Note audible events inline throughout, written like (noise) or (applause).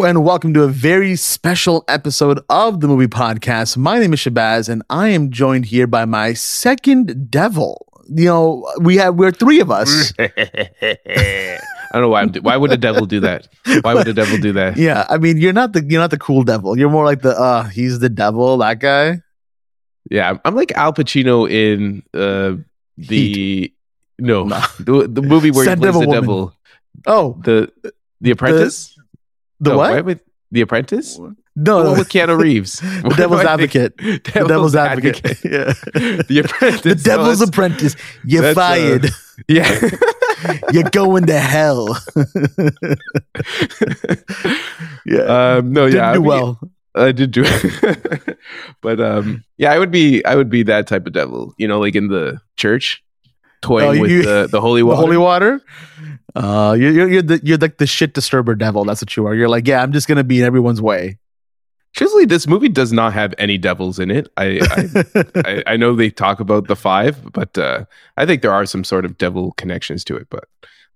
Hello and welcome to a very special episode of the movie podcast. My name is Shahbaz and I am joined here by my second devil. You know, we have we're three of us. (laughs) I don't know why. I'm, why would a devil do that? Why would a devil do that? (laughs) Yeah, I mean, you're not the you're not the cool devil. You're more like the uh he's the devil, that guy. Yeah, I'm like Al Pacino in uh the no, No. (laughs) the, the movie where Sad he plays the Woman. devil. Oh, The the Apprentice. the No, what? why would- the Apprentice. No, no, with Keanu Reeves. (laughs) the devil's advocate. (laughs) The devil's advocate. (laughs) Yeah. The Apprentice. The devil's No, apprentice. You're that's, uh, fired. Yeah. You're going to hell. yeah. um, no, Didn't yeah. I do mean, well. I did do it. but um yeah, I would be I would be that type of devil, you know, like in the church toying Oh, with the, the holy The water. holy water. Uh, you're you're you're, the, you're like the shit disturber devil. That's what you are. You're like, yeah, I'm just gonna be in everyone's way. Truthfully, this movie does not have any devils in it. I I, (laughs) I, I know they talk about the five, but uh I think there are some sort of devil connections to it. But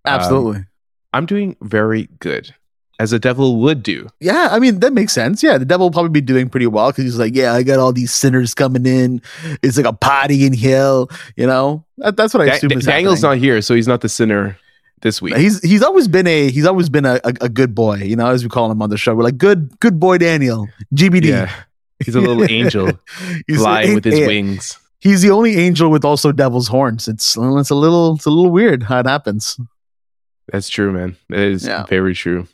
Absolutely. I'm doing very good. As a devil would do. yeah, I mean that makes sense. Yeah, the devil will probably be doing pretty well because he's like, yeah, I got all these sinners coming in. It's like a party in hell. You know, that, that's what I Da- assume Da- is Daniel's happening. not here, so he's not the sinner this week. He's he's always been a he's always been a, a, a good boy. You know, as we call him on the show, we're like good good boy Daniel GBD. yeah. He's a little (laughs) angel (laughs) He's flying a- with his wings. He's the only angel with also devil's horns. It's it's a little it's a little weird how it happens. That's true, man. That is Yeah. very true.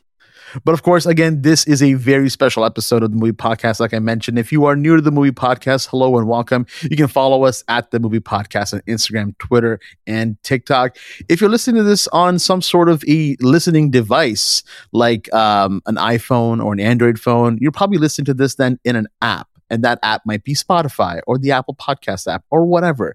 But of course, again, this is a very special episode of the movie podcast. Like I mentioned, if you are new to the movie podcast, hello and welcome. You can follow us at the movie podcast on Instagram, Twitter, and TikTok. If you're listening to this on some sort of a listening device like um, an iPhone or an Android phone, you're probably listening to this then in an app. And that app might be Spotify or the Apple Podcast app or whatever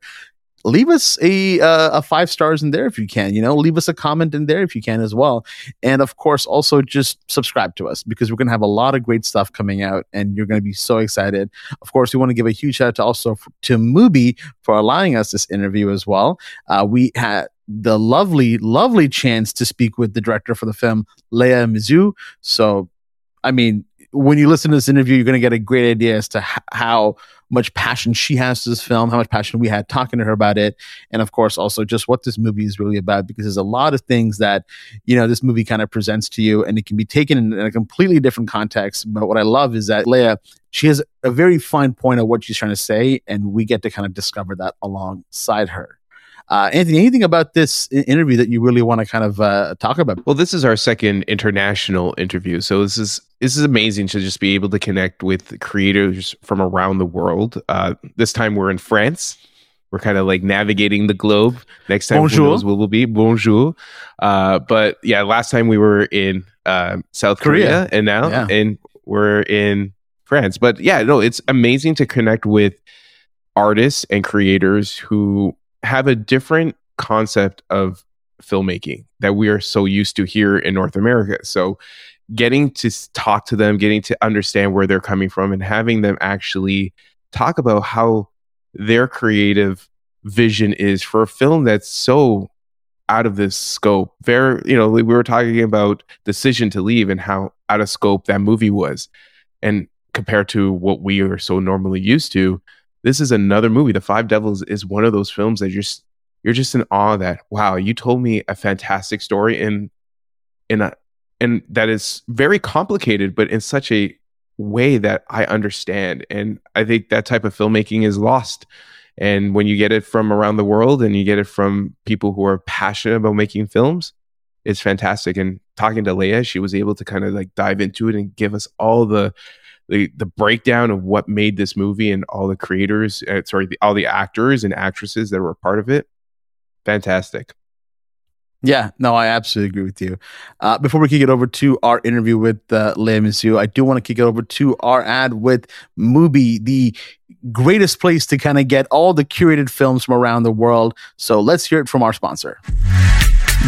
leave us a uh, a five stars in there if you can you know leave us a comment in there if you can as well. And of course also just subscribe to us because we're going to have a lot of great stuff coming out and you're going to be so excited. Of course we want to give a huge shout out to also to mubi for allowing us this interview as well. Uh, we had the lovely lovely chance to speak with the director for the film Léa Mysius so i mean when you listen to this interview you're going to get a great idea as to how much passion she has to this film, how much passion we had talking to her about it, and of course also just what this movie is really about. Because there's a lot of things that you know this movie kind of presents to you, and it can be taken in, a completely different context. But what I love is that Léa, she has a very fine point of what she's trying to say, and we get to kind of discover that alongside her. Uh, Anthony, anything about this interview that you really want to kind of uh, talk about? Well, this is our second international interview, so this is this is amazing to just be able to connect with creators from around the world. Uh, this time we're in France. We're kind of like navigating the globe. Next time, Bonjour. who knows where we'll be? Bonjour. Uh, but yeah, last time we were in uh, South Korea, Korea. and now Yeah. and we're in France. But yeah, no, it's amazing to connect with artists and creators who have a different concept of filmmaking that we are so used to here in North America. So getting to talk to them, getting to understand where they're coming from and having them actually talk about how their creative vision is for a film that's so out of this scope. Very, you know, we were talking about decision to leave and how out of scope that movie was. And compared to what we are so normally used to, this is another movie. The Five Devils is one of those films that you're just you're just in awe that wow, you told me a fantastic story in in a and that is very complicated, but in such a way that I understand. And I think that type of filmmaking is lost. And when you get it from around the world and you get it from people who are passionate about making films, it's fantastic. And talking to Léa, she was able to kind of like dive into it and give us all the the, the breakdown of what made this movie and all the creators, uh, sorry, the, all the actors and actresses that were part of it. Fantastic. Yeah, no, I absolutely agree with you. Uh, before we kick it over to our interview with uh, Léa I do want to kick it over to our ad with Mubi, the greatest place to kind of get all the curated films from around the world. So let's hear it from our sponsor.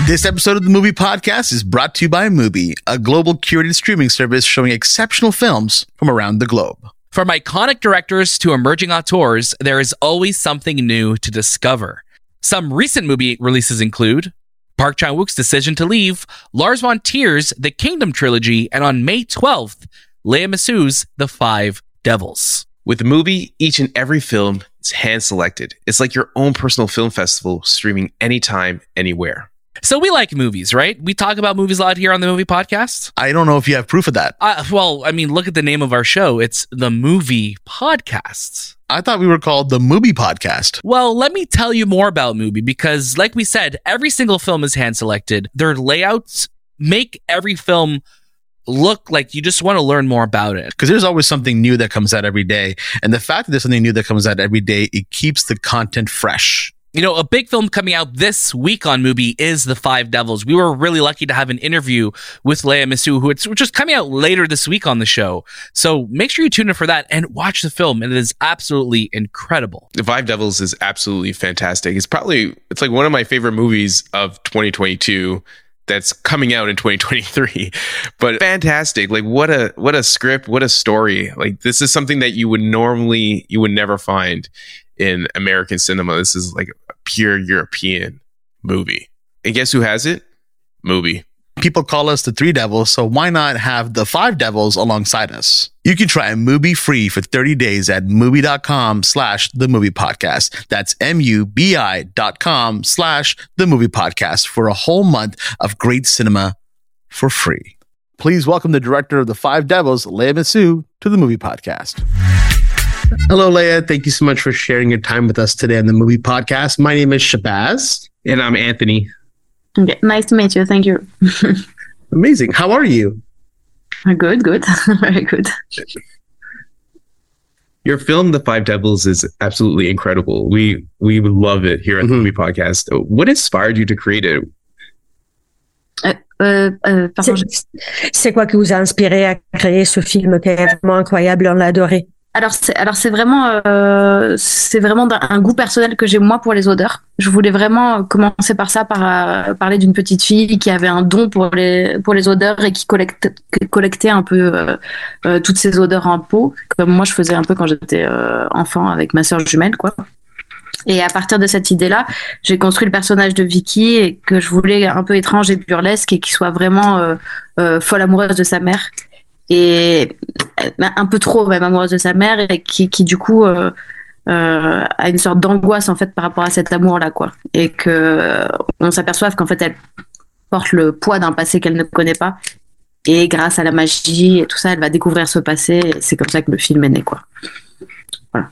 This episode of the Movie Podcast is brought to you by Mubi, a global curated streaming service showing exceptional films from around the globe. From iconic directors to emerging auteurs, there is always something new to discover. Some recent movie releases include Park Chan Wook's decision to leave, Lars von Trier's The Kingdom trilogy, and on May 12th, Léa Mysius's The Five Devils. With the Mubi, each and every film is hand selected. It's like your own personal film festival streaming anytime, anywhere. So we like movies, right? We talk about movies a lot here on the movie podcast. I don't know if you have proof of that. Uh, well, I mean, look at the name of our show. It's the movie podcast. I thought we were called the Movie Podcast. Well, let me tell you more about Mubi because, like we said, every single film is hand selected. Their layouts make every film look like you just want to learn more about it. Because there's always something new that comes out every day. And the fact that there's something new that comes out every day, it keeps the content fresh. You know, a big film coming out this week on Mubi is The Five Devils. We were really lucky to have an interview with Léa Mysius, who it's just coming out later this week on the show. So make sure you tune in for that and watch the film. And it is absolutely incredible. The Five Devils is absolutely fantastic. It's probably it's like one of my favorite movies of 2022 that's coming out in 2023 (laughs) but fantastic like what a what a script what a story like this is something that you would normally you would never find in american cinema this is like a pure european movie and guess who has it Mubi People call us the Three Devils, so why not have the Five Devils alongside us? You can try Mubi free for 30 days at Mubi.com slash the movie podcast. That's M-U-B-I dot com slash the movie podcast for a whole month of great cinema for free. Please welcome the director of the Five Devils, Léa Mysius, to the movie podcast. Hello, Léa. Thank you so much for sharing your time with us today on the movie podcast. My name is Shahbaz. and i'm anthony Okay, nice to meet you. Thank you. (laughs) Amazing. How are you? good, good, (laughs) very good. your film the five devils is absolutely incredible we we love it here at the Mhm. movie podcast what inspired you to create it Euh, euh, euh, C'est c'est quoi qui vous a inspiré à créer ce film qui est vraiment incroyable, on l'a adoré. Alors c'est vraiment euh, c'est vraiment un goût personnel que j'ai moi pour les odeurs. Je voulais vraiment commencer par ça, par euh, parler d'une petite fille qui avait un don pour les pour les odeurs et qui collectait un peu euh, toutes ces odeurs en peau, comme moi je faisais un peu quand j'étais enfant avec ma sœur jumelle quoi. Et à partir de cette idée-là, j'ai construit le personnage de Vicky et que je voulais un peu étrange et burlesque et qui soit vraiment folle amoureuse de sa mère et euh, un peu trop même amoureuse de sa mère et qui, du coup euh, euh, a une sorte d'angoisse en fait par rapport à cet amour-là quoi et que on s'aperçoive qu'en fait elle porte le poids d'un passé qu'elle ne connaît pas et grâce à la magie et tout ça elle va découvrir ce passé et c'est comme ça que le film est né quoi. Voilà.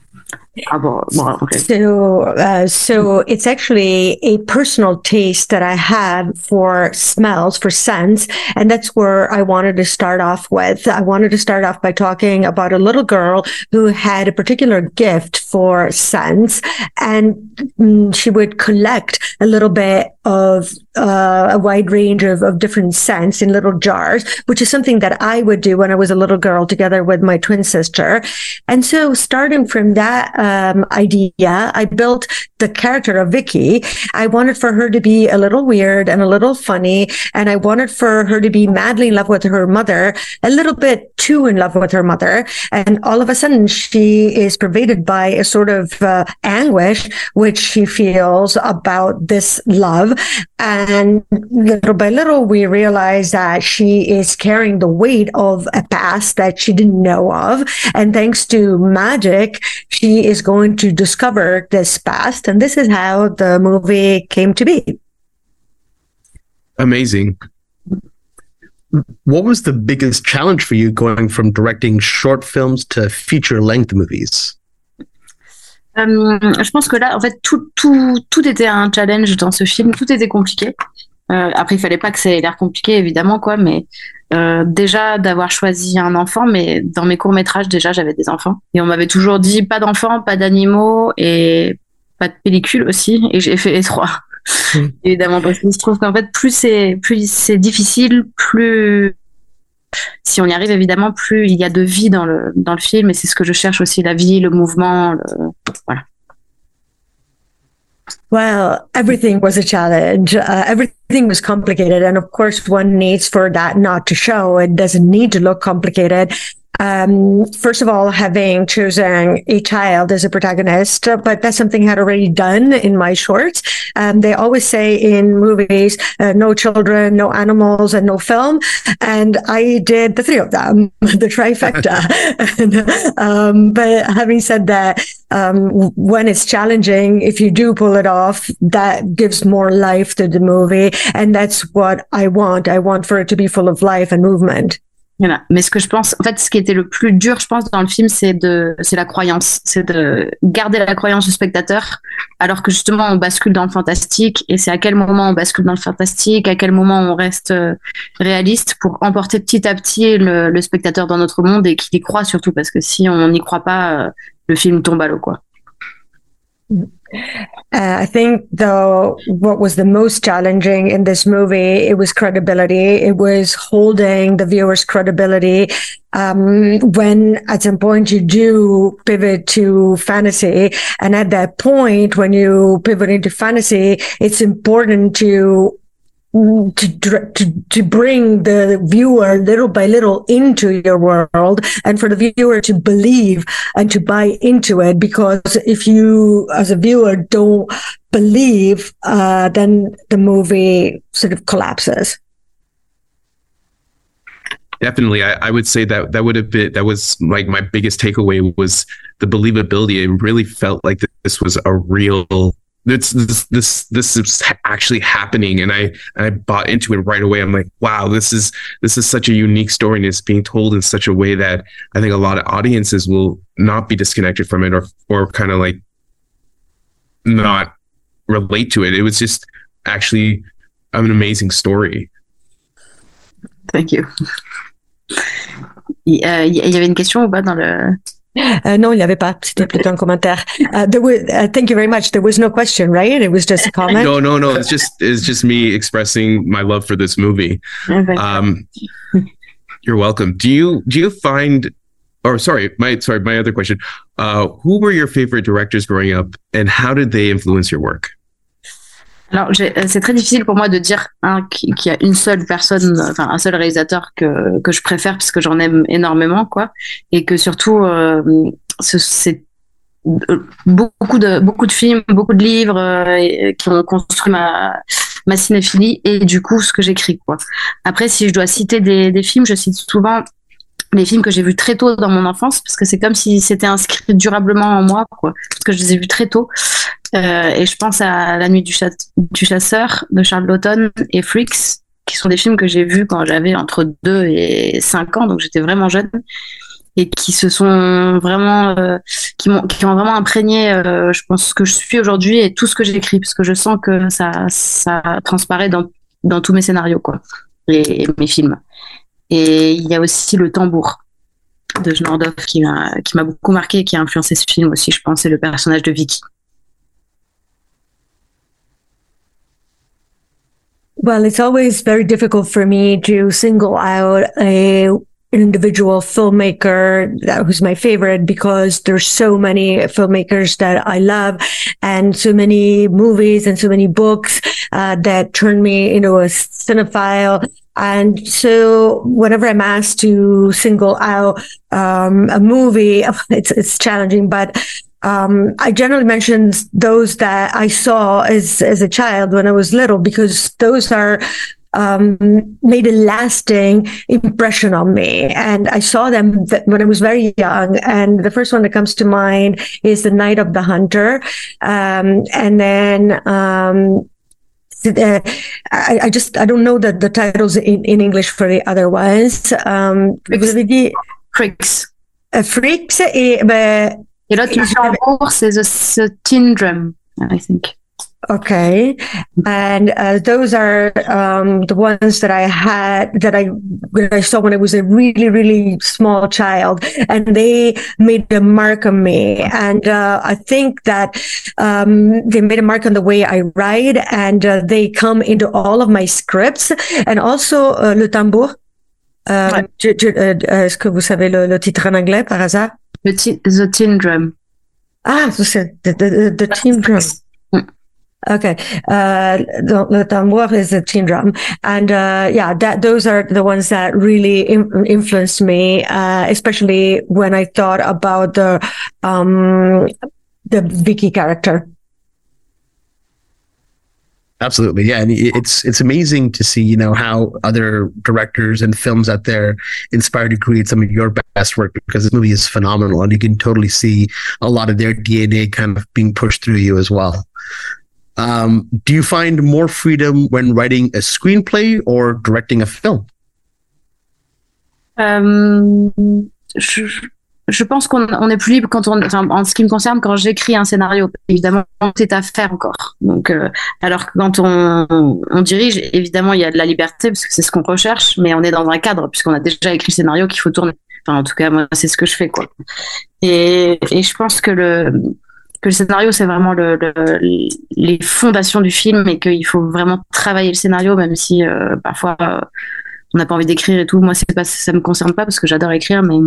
So, uh, so it's actually a personal taste that I have for smells, for scents, and that's where I wanted to start off with. I wanted to start off by talking about a little girl who had a particular gift for scents, and mm, she would collect a little bit of uh, a wide range of, of different scents in little jars, which is something that I would do when I was a little girl together with my twin sister. And so starting from that um, idea, I built the character of Vicky. I wanted for her to be a little weird and a little funny. And I wanted for her to be madly in love with her mother, a little bit too in love with her mother. And all of a sudden she is pervaded by a sort of uh, anguish, which she feels about this love. And little by little, we realize that she is carrying the weight of a past that she didn't know of. And thanks to magic, she is going to discover this past. And this is how the movie came to be. amazing What was the biggest challenge for you going from directing short films to feature length movies? Euh, je pense que là, en fait, tout, tout, tout était un challenge dans ce film, tout était compliqué. Euh, après, il fallait pas que ça ait l'air compliqué, évidemment, quoi, mais euh, déjà d'avoir choisi un enfant, mais dans mes courts-métrages, déjà, j'avais des enfants. Et on m'avait toujours dit pas d'enfants, pas d'animaux et pas de pellicule aussi, et j'ai fait les trois. Mm. (laughs) Évidemment, parce que je trouve qu'en fait, plus c'est plus c'est difficile, plus si on y arrive évidemment, plus il y a de vie dans le dans le film, et c'est ce que je cherche aussi, la vie, le mouvement, le, Well, everything was a challenge. Uh, everything was complicated. And of course, one needs for that not to show. It doesn't need to look complicated. Um, first of all, having chosen a child as a protagonist, but that's something I had already done in my shorts. Um, they always say in movies, uh, no children, no animals, and no film. And I did the three of them, (laughs) the trifecta. (laughs) and, um, but having said that, um, when it's challenging, if you do pull it off, that gives more life to the movie. And that's what I want. I want for it to be full of life and movement. Mais ce que je pense, en fait, ce qui était le plus dur, je pense, dans le film, c'est de, c'est la croyance, c'est de garder la croyance du spectateur, alors que justement, on bascule dans le fantastique, et c'est à quel moment on bascule dans le fantastique, à quel moment on reste euh, réaliste pour emporter petit à petit le, le spectateur dans notre monde et qu'il y croit surtout, parce que si on n'y croit pas, euh, le film tombe à l'eau, quoi. Uh, I think though what was the most challenging in this movie it was credibility. It was holding the viewer's credibility. Um, when at some point you do pivot to fantasy, and at that point when you pivot into fantasy, it's important to to, to to bring the viewer little by little into your world and for the viewer to believe and to buy into it. Because if you as a viewer don't believe uh, then the movie sort of collapses. Definitely. I, I, would say that that would have been that was like my biggest takeaway was the believability. It really felt like this was a real this this this this is actually happening. And i i bought into it right away. I'm like wow this is this is such a unique story. And it's being told in such a way that i think a lot of audiences will not be disconnected from it or or kind of like not relate to it. It was just actually an amazing story. Thank you. Il euh, y avait une question ou pas dans le Uh, non, il n'y avait pas. C'était plutôt un commentaire. Uh, there was, uh, thank you very much. There was no question, right? It was just a comment. No, no, no. It's just it's just me expressing my love for this movie. Um, you're welcome. Do you do you find? Or sorry, my sorry, my other question. Uh, who were your favorite directors growing up, and how did they influence your work? Alors, euh, c'est très difficile pour moi de dire qu'il y a une seule personne, enfin un seul réalisateur que, que je préfère parce que j'en aime énormément, quoi, et que surtout euh, c'est euh, beaucoup de beaucoup de films, beaucoup de livres euh, qui ont construit ma ma cinéphilie et du coup ce que j'écris, quoi. Après, si je dois citer des, des films, je cite souvent les films que j'ai vus très tôt dans mon enfance parce que c'est comme si c'était inscrit durablement en moi, quoi, parce que je les ai vus très tôt. Euh, et je pense à La nuit du, chasseur de Charles Lawton et Freaks, qui sont des films que j'ai vus quand j'avais entre 2 et 5 ans, donc j'étais vraiment jeune, et qui se sont vraiment, euh, qui, m'ont, ont vraiment imprégné, euh, je pense, ce que je suis aujourd'hui et tout ce que j'écris, parce que je sens que ça, ça transparaît dans tous mes scénarios, quoi, et, mes films. Et il y a aussi Le tambour de Nordov qui m'a, qui m'a beaucoup marqué et qui a influencé ce film aussi, je pense, c'est le personnage de Vicky. Well, it's always very difficult for me to single out a an individual filmmaker that who's my favorite because there's so many filmmakers that I love and so many movies and so many books uh, that turn me into a cinephile. And so whenever I'm asked to single out um, a movie, (laughs) it's it's challenging, but um, I generally mention those that I saw as as a child when I was little because those are um, made a lasting impression on me. And I saw them when I was very young. And the first one that comes to mind is The Night of the Hunter. Um, and then, um, I, I, just I don't know the, the titles in, in English for the other ones. Um, Freaks. Uh, Freaks, et, ben, Et l'autre c'est the, the tin I think. Okay. And uh, those are um, the ones that I had that I that I saw when I was a really really small child, and they made a mark on me. And uh, I think that um, they made a mark on the way I write, and uh, they come into all of my scripts, and also uh, le tambour. Euh, ouais. Euh, est-ce que vous savez le, le titre en anglais par hasard? The, the Tin Drum. Ah, the, the, the Tin Drum. Okay. Uh, the, the tambor is a drum. And, uh, yeah, that, those are the ones that really in, influenced me, uh, especially when I thought about the, um, the Vicky character. Absolutely, yeah, and it's it's amazing to see you know how other directors and films out there inspire to create some of your best work because this movie is phenomenal, and you can totally see a lot of their DNA kind of being pushed through you as well. Um, do you find more freedom when writing a screenplay or directing a film? Um, je pense qu'on on est plus libre quand on, en ce qui me concerne, quand j'écris un scénario. Évidemment, c'est à faire encore. Donc, euh, alors que quand on, dirige, évidemment, il y a de la liberté parce que c'est ce qu'on recherche, mais on est dans un cadre puisqu'on a déjà écrit le scénario qu'il faut tourner. Enfin, en tout cas, moi, c'est ce que je fais, et je pense que le que le scénario, c'est vraiment le, le, les fondations du film et qu'il faut vraiment travailler le scénario, même si euh, parfois euh, on n'a pas envie d'écrire et tout. Moi, c'est pas, ça me concerne pas parce que j'adore écrire, mais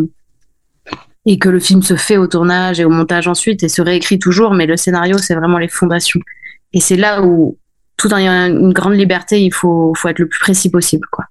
et que le film se fait au tournage et au montage ensuite et se réécrit toujours, mais le scénario, c'est vraiment les fondations. Et c'est là où, tout en ayant une grande liberté, il faut être le plus précis possible, quoi.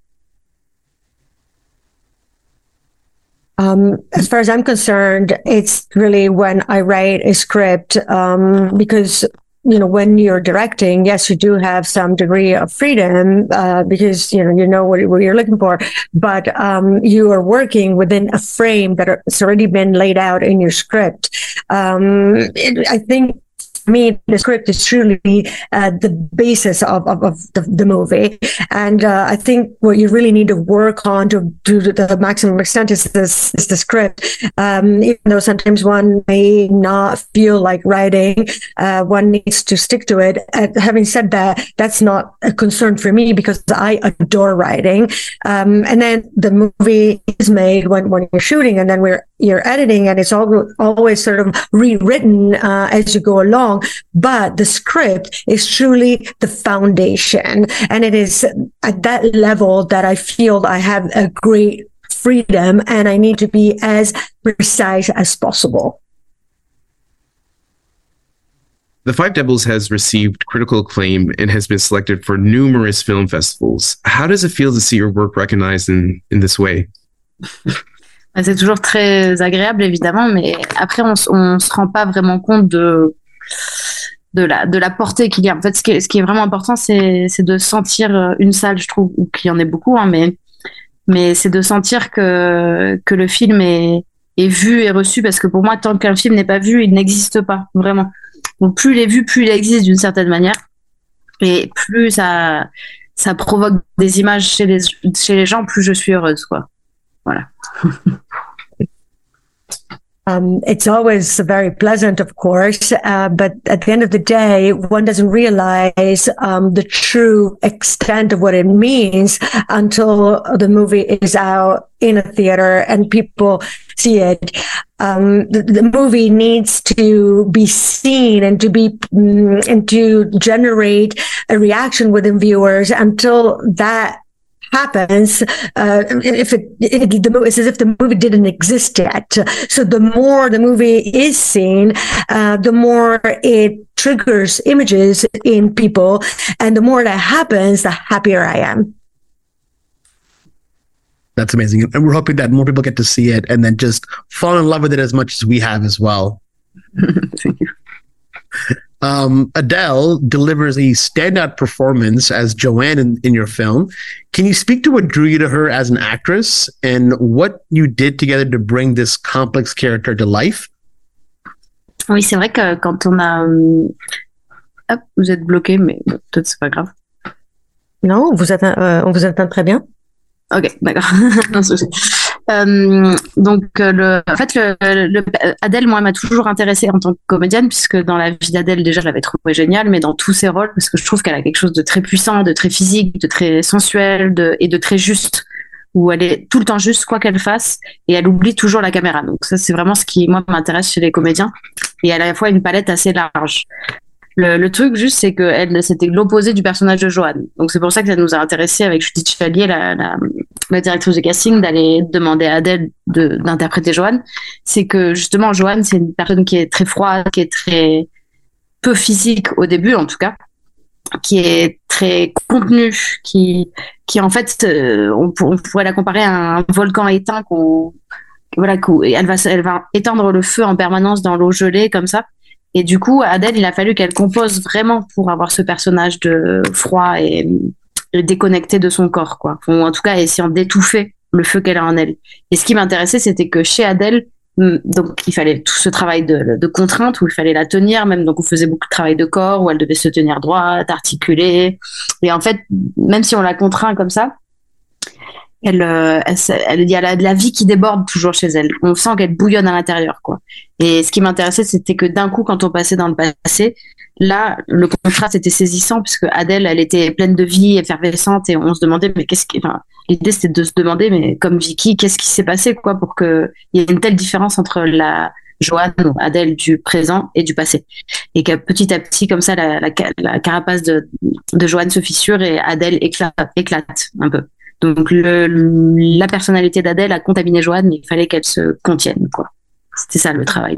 Um, as far as I'm concerned, it's really when I write a script, um, because you know, when you're directing, yes, you do have some degree of freedom uh, because you know you know what, what you're looking for, but um, you are working within a frame that has already been laid out in your script. Um, it, I think me, the script is truly uh, the basis of, of, of the, the, movie. And uh, I think what you really need to work on to do the maximum extent is this is the script. Um, even though sometimes one may not feel like writing, uh, one needs to stick to it. having said that, that's not a concern for me because I adore writing. Um, and then the movie is made when, when you're shooting and then we're you're editing and it's all, always sort of rewritten uh, as you go along but the script is truly the foundation and it is at that level that i feel i have a great freedom and i need to be as precise as possible the Five Devils has received critical acclaim and has been selected for numerous film festivals. How does it feel to see your work recognized in, in this way? (laughs) C'est toujours très agréable, évidemment, mais après, on, on se rend pas vraiment compte de, de la, de la portée qu'il y a. En fait, ce qui est, ce qui est vraiment important, c'est, c'est de sentir euh, une salle, je trouve, ou qu'il y en ait beaucoup, hein, mais, mais c'est de sentir que, que le film est, est vu et reçu, parce que pour moi, tant qu'un film n'est pas vu, il n'existe pas, vraiment. Donc, plus il est vu, plus il existe d'une certaine manière. Et plus ça, ça provoque des images chez les, chez les gens, plus je suis heureuse, quoi. Voilà. (laughs) Um, it's always very pleasant, of course, uh, but at the end of the day, one doesn't realize um, the true extent of what it means until the movie is out in a theater and people see it. Um, the, the, movie needs to be seen and to be um, and to generate a reaction within viewers until that happens uh, if it, it, the it's as if the movie didn't exist yet. So the more the movie is seen uh, the more it triggers images in people and the more that happens the happier i am. That's amazing. And we're hoping that more people get to see it and then just fall in love with it as much as we have as well. (laughs) Thank you um, Adele delivers a standout performance as Joanne in, in, your film. Can you speak to what drew you to her as an actress and what you did together to bring this complex character to life? Oui, c'est vrai que quand on a. Hop, vous êtes bloqué, mais peut-être c'est pas grave. Non, vous êtes, euh, on vous entend très bien. Ok, d'accord. (laughs) Euh, donc, euh, le, en fait, le, le, Adèle, moi, m'a toujours intéressée en tant que comédienne, puisque dans la vie d'Adèle, déjà, je l'avais trouvée géniale, mais dans tous ses rôles, parce que je trouve qu'elle a quelque chose de très puissant, de très physique, de très sensuel de, et de très juste, où elle est tout le temps juste, quoi qu'elle fasse, et elle oublie toujours la caméra. Donc, ça, c'est vraiment ce qui, moi, m'intéresse chez les comédiens. Et à la fois une palette assez large. Le, le, truc juste, c'est que c'était l'opposé du personnage de Joanne. Donc c'est pour ça que ça nous a intéressé avec Judith Chevalier, la, la, la directrice de casting, d'aller demander à Adèle d'interpréter Joanne. C'est que justement, Joanne, c'est une personne qui est très froide, qui est très peu physique au début, en tout cas. qui est très contenue, qui, qui en fait, euh, on, pour- on pourrait la comparer à un volcan éteint qu'on, voilà, et elle va, elle va éteindre le feu en permanence dans l'eau gelée comme ça. Et du coup, Adèle, il a fallu qu'elle compose vraiment pour avoir ce personnage de froid et, déconnecté de son corps, quoi. Ou en tout cas, essayant d'étouffer le feu qu'elle a en elle. Et ce qui m'intéressait, c'était que chez Adèle, hum, donc il fallait tout ce travail de, de contrainte où il fallait la tenir, même donc on faisait beaucoup de travail de corps où elle devait se tenir droite, articuler. Et en fait, même si on la contraint comme ça, elle, euh, elle, elle- il y a de la vie qui déborde toujours chez elle. On sent qu'elle bouillonne à l'intérieur, quoi. Et ce qui m'intéressait, c'était que d'un coup, quand on passait dans le passé, là, le contraste était saisissant puisque Adèle, elle était pleine de vie, effervescente, et on se demandait, mais qu'est-ce qui, enfin, l'idée c'était de se demander, mais comme Vicky, qu'est-ce qui s'est passé, quoi, pour que il y ait une telle différence entre la Joanne Adèle du présent et du passé, et que petit à petit, comme ça, la, la, la carapace de, de Joanne se fissure et Adèle éclate, éclate un peu. Donc le, la personnalité d'Adèle a contaminé Joanne, il fallait qu'elle se contienne, quoi. C'était ça le travail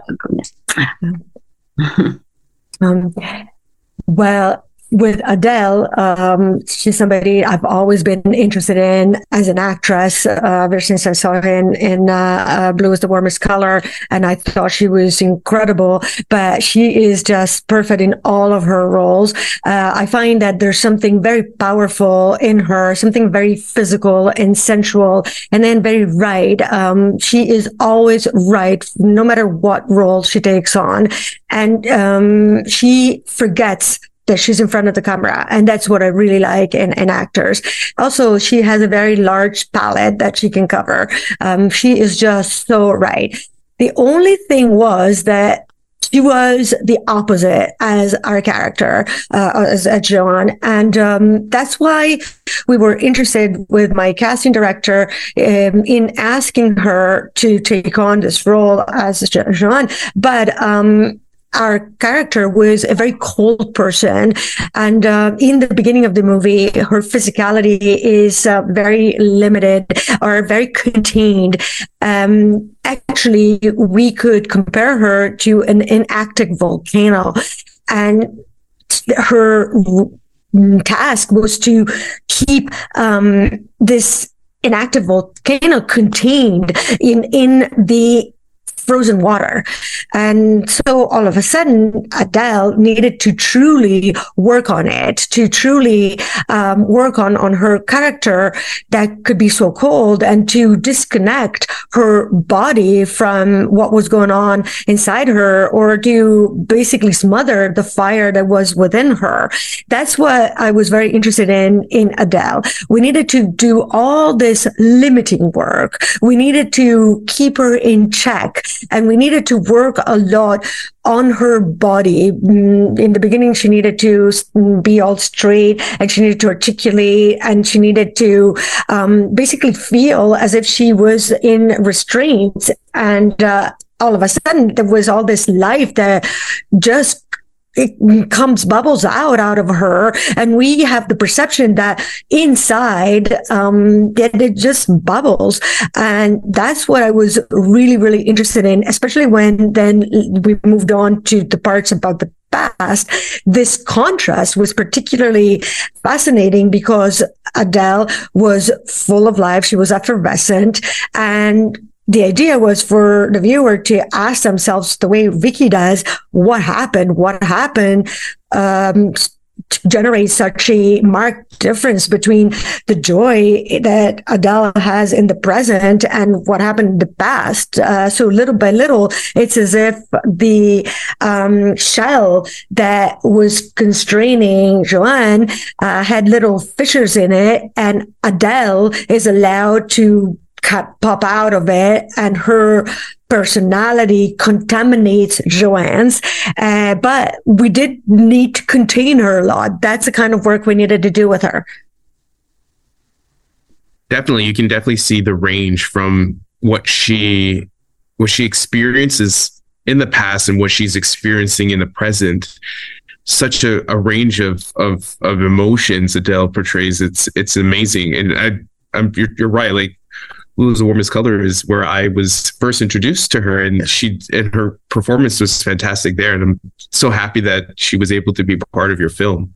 (laughs) with Adele, um, she's somebody I've always been interested in as an actress uh, ever since I saw her in, in uh, uh, Blue is the Warmest Color. And I thought she was incredible, but she is just perfect in all of her roles. Uh, I find that there's something very powerful in her, something very physical and sensual, and then very right. Um, she is always right, no matter what role she takes on. And um, she forgets that she's in front of the camera. And that's what I really like in, in actors. Also, she has a very large palette that she can cover. Um, she is just so right. The only thing was that she was the opposite as our character, uh, as, as Joan. And um, that's why we were interested with my casting director um, in asking her to take on this role as Jo- Joan. But um, our character was a very cold person. And uh, in the beginning of the movie, her physicality is uh, very limited or very contained. Um, actually, we could compare her to an inactive volcano. And her task was to keep um, this inactive volcano contained in, in the frozen water. And so all of a sudden, Adele needed to truly work on it, to truly um, work on, on her character that could be so cold and to disconnect her body from what was going on inside her or to basically smother the fire that was within her. That's what I was very interested in, in Adele. We needed to do all this limiting work. We needed to keep her in check and we needed to work a lot on her body. Mm, In the beginning, she needed to be all straight and she needed to articulate and she needed to um, basically feel as if she was in restraints. And uh, all of a sudden, there was all this life that just it comes bubbles out out of her and we have the perception that inside um that it just bubbles. And that's what i was really really interested in especially when then we moved on to the parts about the past. This contrast was particularly fascinating because adele was full of life. She was effervescent and the idea was for the viewer to ask themselves the way Vicky does, what happened? What happened? Um, generate such a marked difference between the joy that Adele has in the present and what happened in the past. Uh, so little by little, it's as if the um, shell that was constraining Joanne uh, had little fissures in it, and Adele is allowed to pop out of it and her personality contaminates Joanne's. Uh, but we did need to contain her a lot. That's the kind of work we needed to do with her. definitely you can definitely see the range from what she what she experiences in the past and what she's experiencing in the present such a, a range of, of of emotions adele portrays it's it's amazing and i i'm you're, you're right like Blue is the warmest color is where I was first introduced to her, and she and her performance was fantastic there. And I'm so happy that she was able to be part of your film.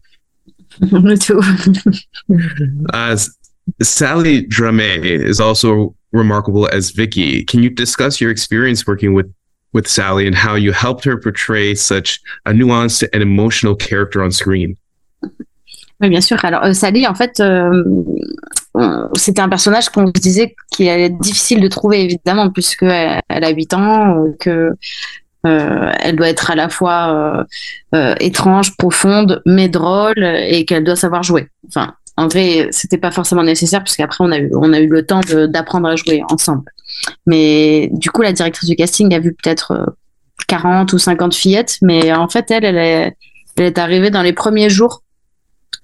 (laughs) Le tout. (laughs) Uh, Sally Drame is also remarkable as Vicky. Can you discuss your experience working with with Sally and how you helped her portray such a nuanced and emotional character on screen? Oui, bien sûr. Alors, euh, Sally, en fait, euh, c'était un personnage qu'on se disait qu'il allait être difficile de trouver, évidemment, puisqu'elle elle a 8 ans, euh, que euh, elle doit être à la fois euh, étrange, profonde, mais drôle, et qu'elle doit savoir jouer. Enfin, en vrai, c'était pas forcément nécessaire, puisqu'après, on a eu, on a eu le temps d'apprendre à jouer ensemble. Mais du coup, la directrice du casting a vu peut-être 40 ou 50 fillettes, mais en fait, elle, elle est arrivée dans les premiers jours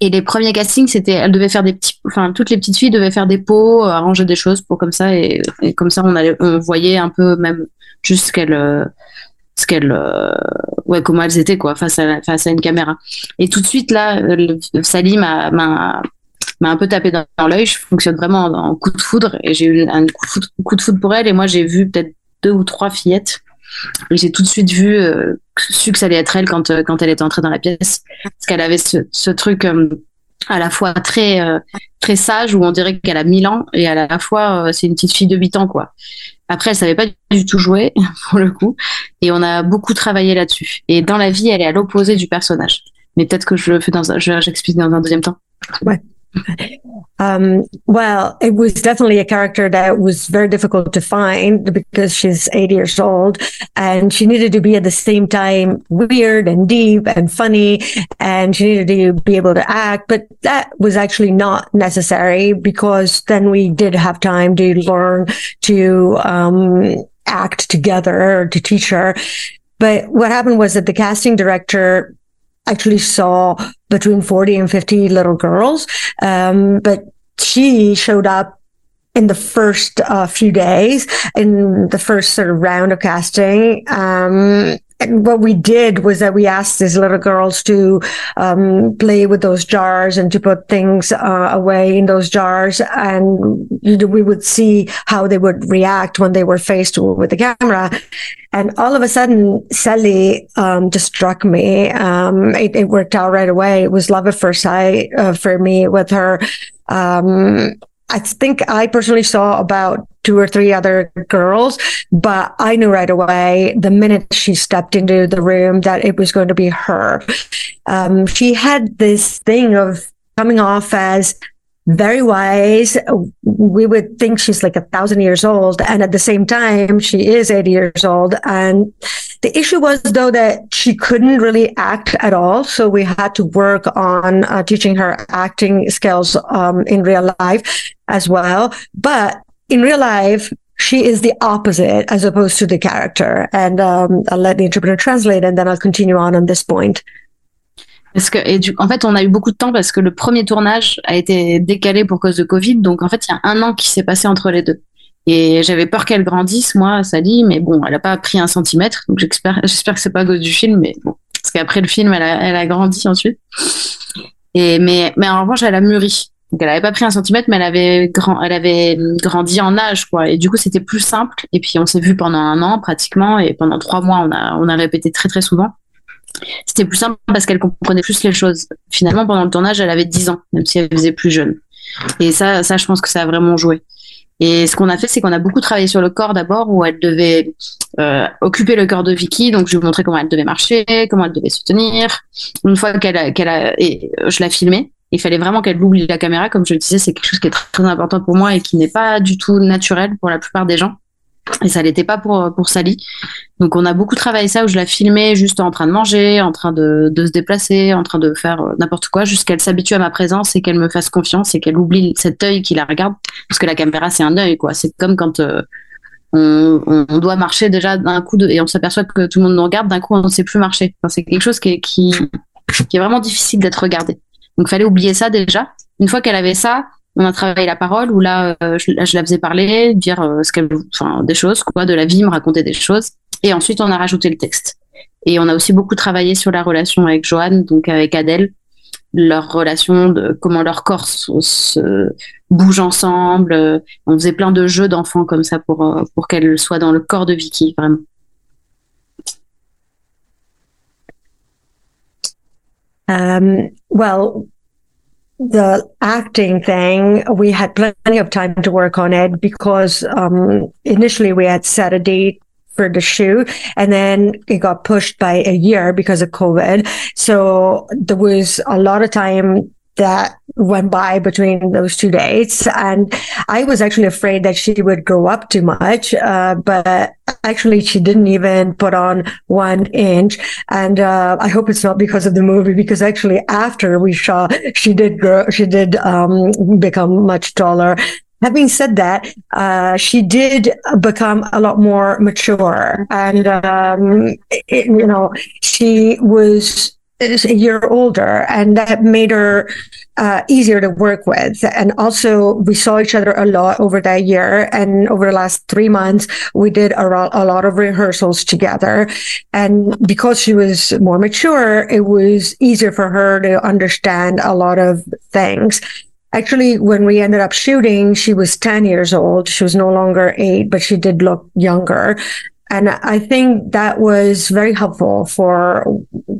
et les premiers castings, c'était, elle devait faire des petits, enfin, toutes les petites filles devaient faire des pots, arranger des choses pour comme ça, et, comme ça, on allait, voyait un peu même juste ce qu'elle, ce qu'elle, ouais, comment elles étaient, quoi, face à, une caméra. Et tout de suite, là, le, Sally m'a, m'a, un peu tapé dans, l'œil. Je fonctionne vraiment en, en, coup de foudre, et j'ai eu un coup de foudre, coup de foudre pour elle, et moi, j'ai vu peut-être deux ou trois fillettes. J'ai tout de suite vu, euh, su que ça allait être elle quand, euh, quand elle était entrée dans la pièce. Parce qu'elle avait ce, ce truc euh, à la fois très, euh, très sage, où on dirait qu'elle a 1000 ans, et à la fois, euh, c'est une petite fille de 8 ans, quoi. Après, elle savait pas du tout jouer, (laughs) pour le coup. Et on a beaucoup travaillé là-dessus. Et dans la vie, elle est à l'opposé du personnage. Mais peut-être que je le fais dans un, j'explique dans un deuxième temps. Ouais. Um, well, it was definitely a character that was very difficult to find because she's 80 years old and she needed to be at the same time weird and deep and funny and she needed to be able to act. But that was actually not necessary because then we did have time to learn to, um, act together to teach her. But what happened was that the casting director actually saw between 40 and 50 little girls. Um, but she showed up in the first uh, few days in the first sort of round of casting. Um, what we did was that we asked these little girls to um, play with those jars and to put things uh, away in those jars, and we would see how they would react when they were faced with the camera. And all of a sudden, Sally um, just struck me. Um, it, it, worked out right away. It was love at first sight uh, for me with her. Um, I think I personally saw about two or three other girls, but I knew right away the minute she stepped into the room that it was going to be her. Um, she had this thing of coming off as very wise. We would think she's like a thousand years old. And at the same time, she is 80 years old. And the issue was though that she couldn't really act at all. So we had to work on uh, teaching her acting skills um, in real life as well. But in real life, she is the opposite as opposed to the character. And um, I'll let the interpreter translate and then I'll continue on on this point. Parce que, et du, en fait, on a eu beaucoup de temps parce que le premier tournage a été décalé pour cause de Covid. Donc, en fait, il y a un an qui s'est passé entre les deux. Et j'avais peur qu'elle grandisse, moi, Sally, mais bon, elle n'a pas pris un centimètre. Donc, j'espère, j'espère que c'est pas à cause du film, mais bon. Parce qu'après le film, elle a, elle a grandi ensuite. Et, mais, mais en revanche, elle a mûri. Donc, elle avait pas pris un centimètre, mais elle avait grandi en âge, quoi. Et du coup, c'était plus simple. Et puis, on s'est vu pendant un an, pratiquement. Et pendant trois mois, on a, répété très, très souvent c'était plus simple parce qu'elle comprenait plus les choses. Finalement, pendant le tournage, elle avait 10 ans, même si elle faisait plus jeune. Et ça, ça, je pense que ça a vraiment joué. Et ce qu'on a fait, c'est qu'on a beaucoup travaillé sur le corps d'abord, où elle devait euh, occuper le corps de Vicky. Donc, je lui montrais comment elle devait marcher, comment elle devait se tenir. Une fois qu'elle qu'elle a, et je la filmais. Il fallait vraiment qu'elle oublie la caméra. Comme je le disais, c'est quelque chose qui est très, important pour moi et qui n'est pas du tout naturel pour la plupart des gens. Et ça l'était pas pour, pour Sally. Donc on a beaucoup travaillé ça où je la filmais juste en train de manger, en train de, de se déplacer, en train de faire n'importe quoi, jusqu'à qu'elle s'habitue à ma présence et qu'elle me fasse confiance et qu'elle oublie cet œil qui la regarde. Parce que la caméra, c'est un œil, quoi. C'est comme quand euh, on, on, doit marcher déjà d'un coup de, et on s'aperçoit que tout le monde nous regarde, d'un coup on ne sait plus marcher. C'est quelque chose qui qui, qui est vraiment difficile d'être regardé. Donc fallait oublier ça déjà. Une fois qu'elle avait ça, on a travaillé la parole où là, euh, je, la faisais parler, dire euh, ce qu'elle, enfin, des choses, quoi, de la vie, me raconter des choses. Et ensuite, on a rajouté le texte. Et on a aussi beaucoup travaillé sur la relation avec Joanne, donc avec Adèle, leur relation, de comment leur corps se, se bouge ensemble. On faisait plein de jeux d'enfants comme ça pour, euh, pour qu'elle soit dans le corps de Vicky, vraiment. Um, well, the acting thing, we had plenty of time to work on it because um, initially we had set a date for the shoot and then it got pushed by a year because of COVID. So there was a lot of time that went by between those two dates. And I was actually afraid that she would grow up too much. Uh, but actually she didn't even put on one inch. And, uh, I hope it's not because of the movie, because actually after we saw, she did grow, she did, um, become much taller. Having said that, uh, she did become a lot more mature, and um, it, you know, she was is a year older and that made her uh, easier to work with and also we saw each other a lot over that year and over the last three months we did a, ro- a lot of rehearsals together and because she was more mature it was easier for her to understand a lot of things Actually, when we ended up shooting, she was 10 years old. She was no longer eight, but she did look younger. And I think that was very helpful for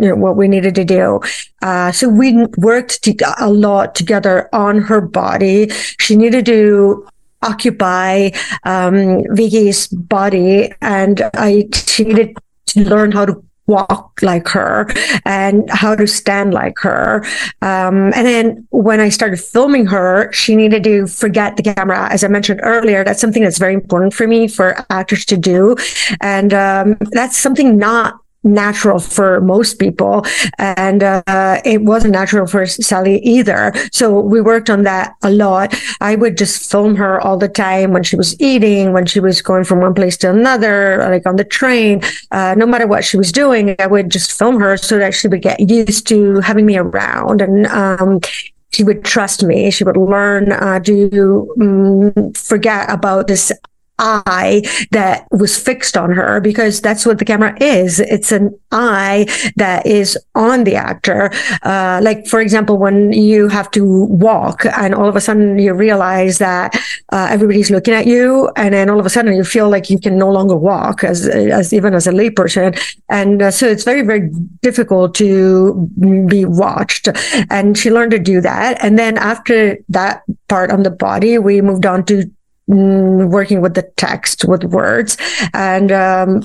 you know, what we needed to do. Uh, so we worked to, a lot together on her body. She needed to occupy um, Vicky's body, and I she needed to learn how to walk like her and how to stand like her. Um, and then when I started filming her, she needed to forget the camera. As I mentioned earlier, that's something that's very important for me for actors to do. And um, that's something not natural for most people and uh, it wasn't natural for sally either. So we worked on that a lot. I would just film her all the time when she was eating when she was going from one place to another like on the train. Uh, no matter what she was doing i would just film her so that she would get used to having me around. And um, she would trust me. She would learn uh, to um, forget about this eye that was fixed on her because that's what the camera is. It's an eye that is on the actor. Uh, like, for example, when you have to walk and all of a sudden you realize that uh, everybody's looking at you and then all of a sudden you feel like you can no longer walk as, as even as a layperson. And uh, so it's very, very difficult to be watched. And she learned to do that. And then after that part on the body, we moved on to working with the text with words. And um,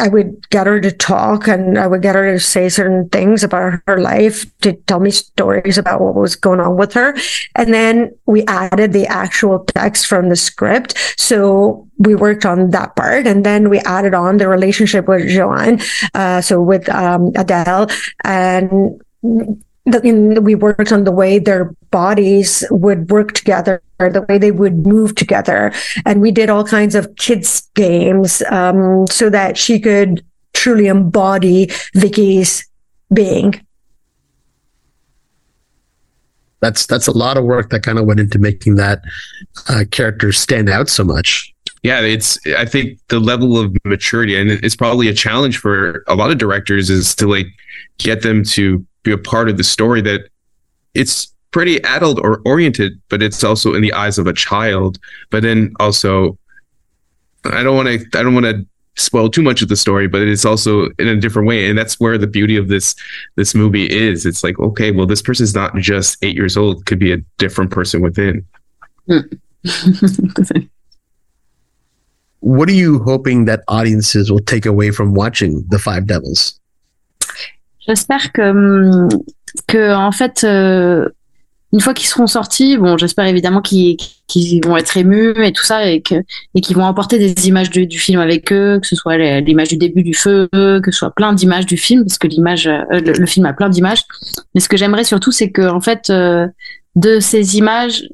i would get her to talk and i would get her to say certain things about her life to tell me stories about what was going on with her. And then we added the actual text from the script. So we worked on that part. And then we added on the relationship with joanne uh, so with um, adele. And the, we worked on the way their bodies would work together, the way they would move together, and we did all kinds of kids games um, so that she could truly embody Vicky's being. That's that's a lot of work that kind of went into making that uh, character stand out so much. Yeah, it's I think the level of maturity, and it's probably a challenge for a lot of directors, is to like get them to be a part of the story that it's pretty adult or oriented, but it's also in the eyes of a child. But then also, I don't want to, I don't want to spoil too much of the story, but it's also in a different way, and that's where the beauty of this this movie is. It's like, okay, well, this person's not just eight years old; could be a different person within. (laughs) what are you hoping that audiences will take away from watching The Five Devils? J'espère que, hum, que en fait, euh, une fois qu'ils seront sortis, bon, j'espère évidemment qu'ils vont être émus et tout ça et qu'ils vont emporter des images du, film avec eux, que ce soit l'image du début du feu, que ce soit plein d'images du film parce que l'image, euh, le, film a plein d'images. Mais ce que j'aimerais surtout, c'est que en fait, euh, de ces images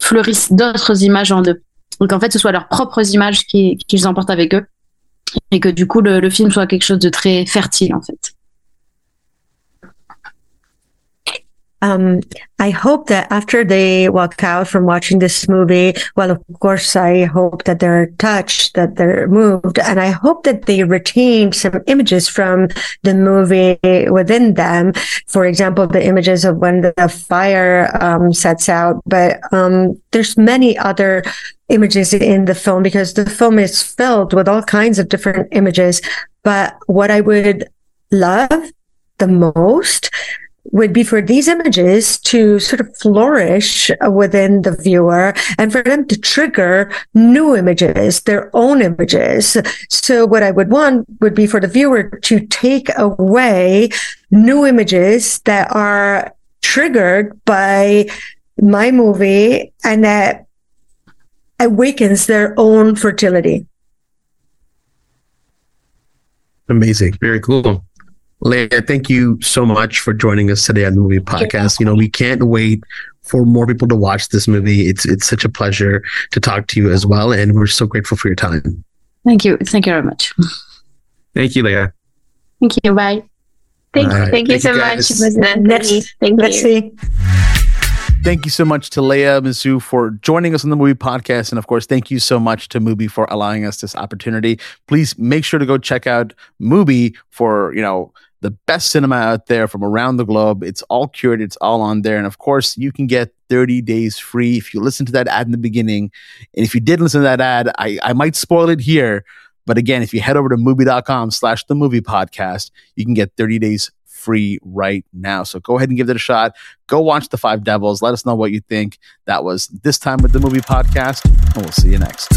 fleurissent d'autres images en deux. Donc en fait, ce soit leurs propres images qu'ils emportent avec eux et que du coup le, le film soit quelque chose de très fertile en fait. Um, I hope that after they walk out from watching this movie, well, of course, I hope that they're touched, that they're moved, and I hope that they retain some images from the movie within them. For example, the images of when the fire um, sets out, but um, there's many other images in the film because the film is filled with all kinds of different images. But what I would love the most would be for these images to sort of flourish within the viewer and for them to trigger new images, their own images. So what I would want would be for the viewer to take away new images that are triggered by my movie and that awakens their own fertility. Amazing. Very cool. Léa, thank you so much for joining us today on the movie podcast. You know, we can't wait for more people to watch this movie. It's it's such a pleasure to talk to you as well, and we're so grateful for your time. Thank you. Thank you very much. Thank you, Léa. Thank you. Bye. Thank, All right. thank you Thank you, so guys. much, Ms. Nancy. Let's, Thank let's you. see. Thank you so much to Léa Mysius for joining us on the movie podcast. And of course, thank you so much to Mubi for allowing us this opportunity. Please make sure to go check out Mubi for, you know, the best cinema out there from around the globe. It's all curated, it's all on there. And of course, you can get 30 days free if you listen to that ad in the beginning. And if you did listen to that ad, I, I might spoil it here. But again, if you head over to mubi.com slash the movie podcast, you can get 30 days free right now. So go ahead and give it a shot. Go watch The Five Devils. Let us know what you think. That was This Time with the Movie Podcast, and we'll see you next.